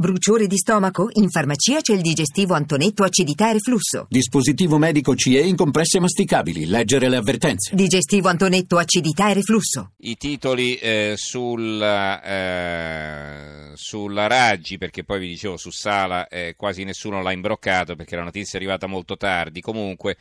Bruciore di stomaco? In farmacia c'è il digestivo Antonetto acidità e reflusso. Dispositivo medico CE in compresse masticabili. Leggere le avvertenze. Digestivo Antonetto acidità e reflusso. I titoli eh, sulla, eh, sulla Raggi, perché poi vi dicevo su Sala eh, quasi nessuno l'ha imbroccato perché la notizia è arrivata molto tardi. Comunque.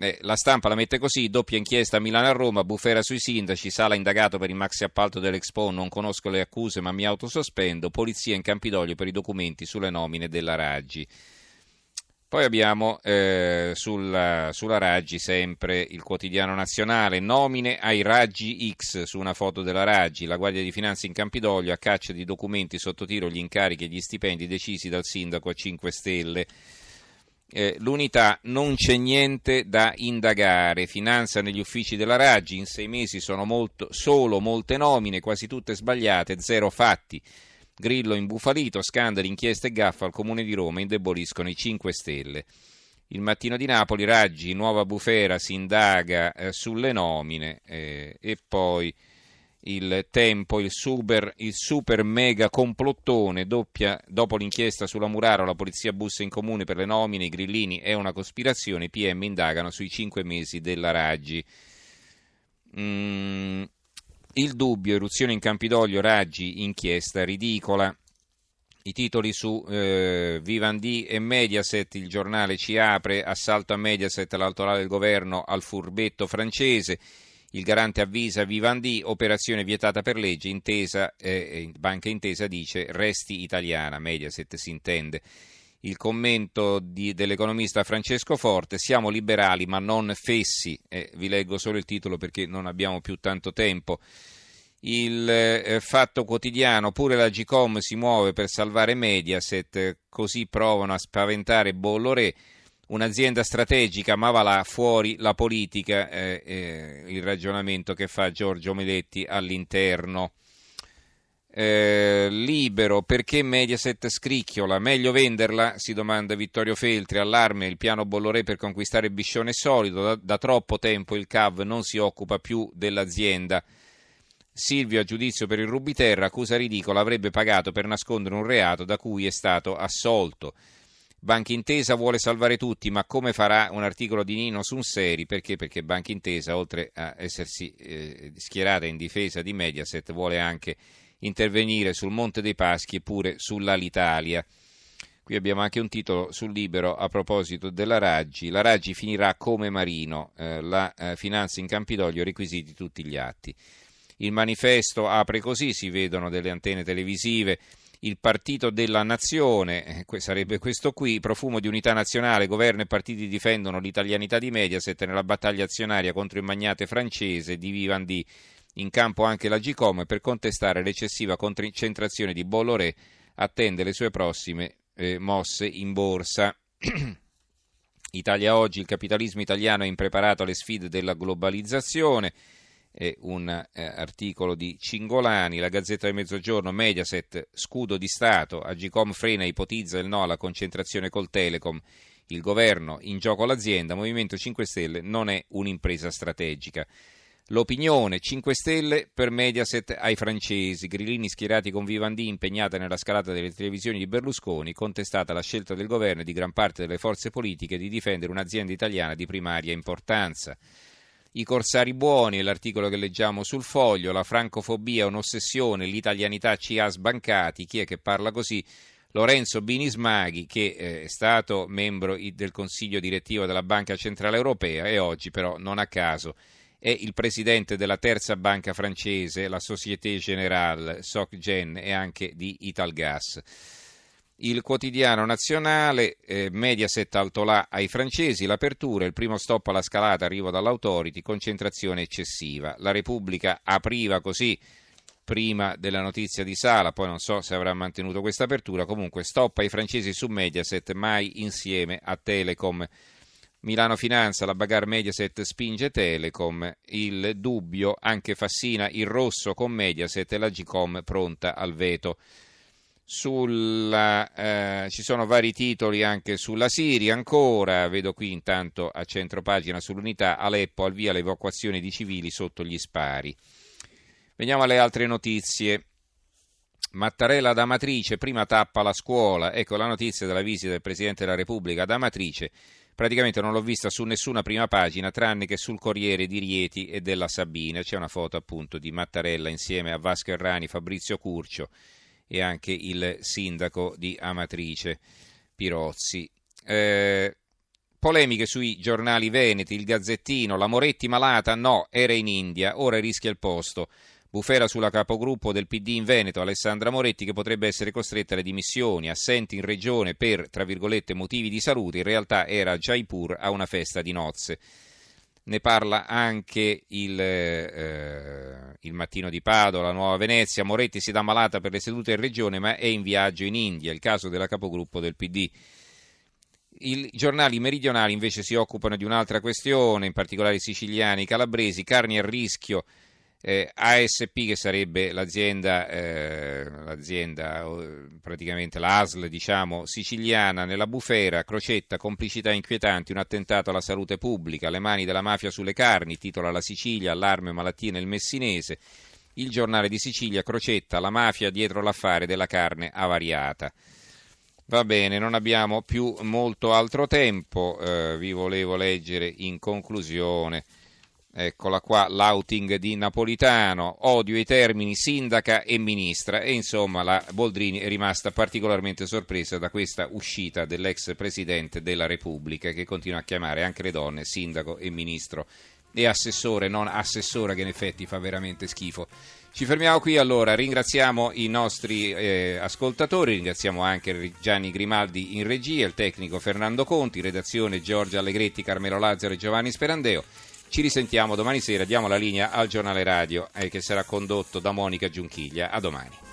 Eh, la stampa la mette così, doppia inchiesta a Milano a Roma, bufera sui sindaci, Sala indagato per il maxi appalto dell'Expo, non conosco le accuse ma mi autosospendo, polizia in Campidoglio per i documenti sulle nomine della Raggi. Poi abbiamo eh, sulla, sulla, Raggi sempre il quotidiano nazionale, nomine ai Raggi X su una foto della Raggi, la Guardia di Finanza in Campidoglio a caccia di documenti sotto tiro gli incarichi e gli stipendi decisi dal sindaco a 5 Stelle. Eh, l'unità non c'è niente da indagare, finanza negli uffici della Raggi, in sei mesi sono molto, solo molte nomine, quasi tutte sbagliate, zero fatti. Grillo imbufalito, scandali, inchieste e gaffa al Comune di Roma indeboliscono i 5 Stelle. Il mattino di Napoli, Raggi, nuova bufera, si indaga eh, sulle nomine eh, e poi il tempo, il super, il super mega complottone, doppia, dopo l'inchiesta sulla Muraro, la polizia bussa in comune per le nomine, i grillini è una cospirazione, i PM indagano sui cinque mesi della Raggi. Mm, il dubbio, eruzione in Campidoglio, Raggi, inchiesta ridicola. I titoli su eh, Vivendi e Mediaset, il giornale ci apre, assalto a Mediaset, l'altolare del governo al furbetto francese. Il garante avvisa Vivendi, operazione vietata per legge, intesa, eh, Banca Intesa dice resti italiana, Mediaset si intende. Il commento di, dell'economista Francesco Forte, siamo liberali ma non fessi, eh, vi leggo solo il titolo perché non abbiamo più tanto tempo. Il eh, fatto quotidiano, pure la Gcom si muove per salvare Mediaset, così provano a spaventare Bolloré un'azienda strategica, ma va là fuori la politica, eh, eh, il ragionamento che fa Giorgio Meletti all'interno. Eh, libero, perché Mediaset scricchiola? Meglio venderla? Si domanda Vittorio Feltri. Allarme, il piano Bolloré per conquistare Biscione solido. Da, da troppo tempo il CAV non si occupa più dell'azienda. Silvio a giudizio per il Rubiterra, accusa ridicola, avrebbe pagato per nascondere un reato da cui è stato assolto. Banca Intesa vuole salvare tutti, ma come farà un articolo di Nino su un seri? Perché? Perché Banca Intesa, oltre a essersi eh, schierata in difesa di Mediaset, vuole anche intervenire sul Monte dei Paschi e pure sull'Alitalia. Qui abbiamo anche un titolo sul libero a proposito della Raggi. La Raggi finirà come Marino, eh, la eh, finanza in Campidoglio, requisiti tutti gli atti. Il manifesto apre così, si vedono delle antenne televisive il partito della nazione, eh, sarebbe questo qui, profumo di unità nazionale, governo e partiti difendono l'italianità di Mediaset nella battaglia azionaria contro il magnate francese di Vivendi, in campo anche la Gcom per contestare l'eccessiva concentrazione di Bolloré, attende le sue prossime eh, mosse in borsa. Italia oggi, il capitalismo italiano è impreparato alle sfide della globalizzazione è un eh, articolo di Cingolani, la Gazzetta del Mezzogiorno, Mediaset, scudo di Stato, Agicom frena, ipotizza il no alla concentrazione col Telecom, il governo in gioco l'azienda, Movimento 5 Stelle non è un'impresa strategica. L'opinione 5 Stelle per Mediaset ai francesi, grillini schierati con Vivendi impegnata nella scalata delle televisioni di Berlusconi, contestata la scelta del governo e di gran parte delle forze politiche di difendere un'azienda italiana di primaria importanza. I corsari buoni, l'articolo che leggiamo sul foglio, la francofobia è un'ossessione, l'italianità ci ha sbancati, chi è che parla così? Lorenzo Binismaghi, che eh, è stato membro del consiglio direttivo della Banca Centrale Europea e oggi però, non a caso, è il presidente della terza banca francese, la Société Générale, SocGen e anche di Italgas il quotidiano nazionale, eh, Mediaset altolà ai francesi, l'apertura, il primo stop alla scalata, arrivo dall'autority, concentrazione eccessiva. La Repubblica apriva così prima della notizia di Sala, poi non so se avrà mantenuto questa apertura, comunque stop ai francesi su Mediaset, mai insieme a Telecom. Milano Finanza, la bagarre Mediaset spinge Telecom, il dubbio anche Fassina, il rosso con Mediaset e la Gcom pronta al veto. Sulla, eh, ci sono vari titoli anche sulla Siria, ancora, vedo qui intanto a centro pagina sull'unità, Aleppo al via l'evacuazione di civili sotto gli spari. Veniamo alle altre notizie. Mattarella ad Amatrice, prima tappa la scuola. Ecco la notizia della visita del Presidente della Repubblica ad Amatrice. Praticamente non l'ho vista su nessuna prima pagina, tranne che sul Corriere di Rieti e della Sabina. C'è una foto appunto di Mattarella insieme a Vasco Errani, Fabrizio Curcio e anche il sindaco di Amatrice, Pirozzi. Eh, polemiche sui giornali veneti, il Gazzettino, la Moretti malata? No, era in India, ora rischia il posto. Bufera sulla capogruppo del PD in Veneto, Alessandra Moretti, che potrebbe essere costretta alle dimissioni, assenti in regione per, tra virgolette, motivi di salute, in realtà era a Jaipur a una festa di nozze. Ne parla anche il, eh, il Mattino di Padova, la Nuova Venezia. Moretti si dà malata per le sedute in regione, ma è in viaggio in India, il caso della capogruppo del PD. I giornali meridionali invece si occupano di un'altra questione, in particolare i siciliani, i calabresi, carni a rischio eh, ASP che sarebbe l'azienda, eh, l'azienda praticamente la ASL diciamo, siciliana nella bufera, Crocetta, complicità inquietanti, un attentato alla salute pubblica, le mani della mafia sulle carni, titola La Sicilia, allarme malattie nel Messinese, il giornale di Sicilia, Crocetta, la mafia dietro l'affare della carne avariata. Va bene, non abbiamo più molto altro tempo, eh, vi volevo leggere in conclusione Eccola qua, l'outing di Napolitano, odio i termini sindaca e ministra e insomma la Boldrini è rimasta particolarmente sorpresa da questa uscita dell'ex presidente della Repubblica che continua a chiamare anche le donne sindaco e ministro e assessore, non assessora che in effetti fa veramente schifo. Ci fermiamo qui allora, ringraziamo i nostri eh, ascoltatori, ringraziamo anche Gianni Grimaldi in regia, il tecnico Fernando Conti, redazione Giorgia Allegretti, Carmelo Lazzaro e Giovanni Sperandeo. Ci risentiamo domani sera, diamo la linea al giornale radio eh, che sarà condotto da Monica Giunchiglia. A domani.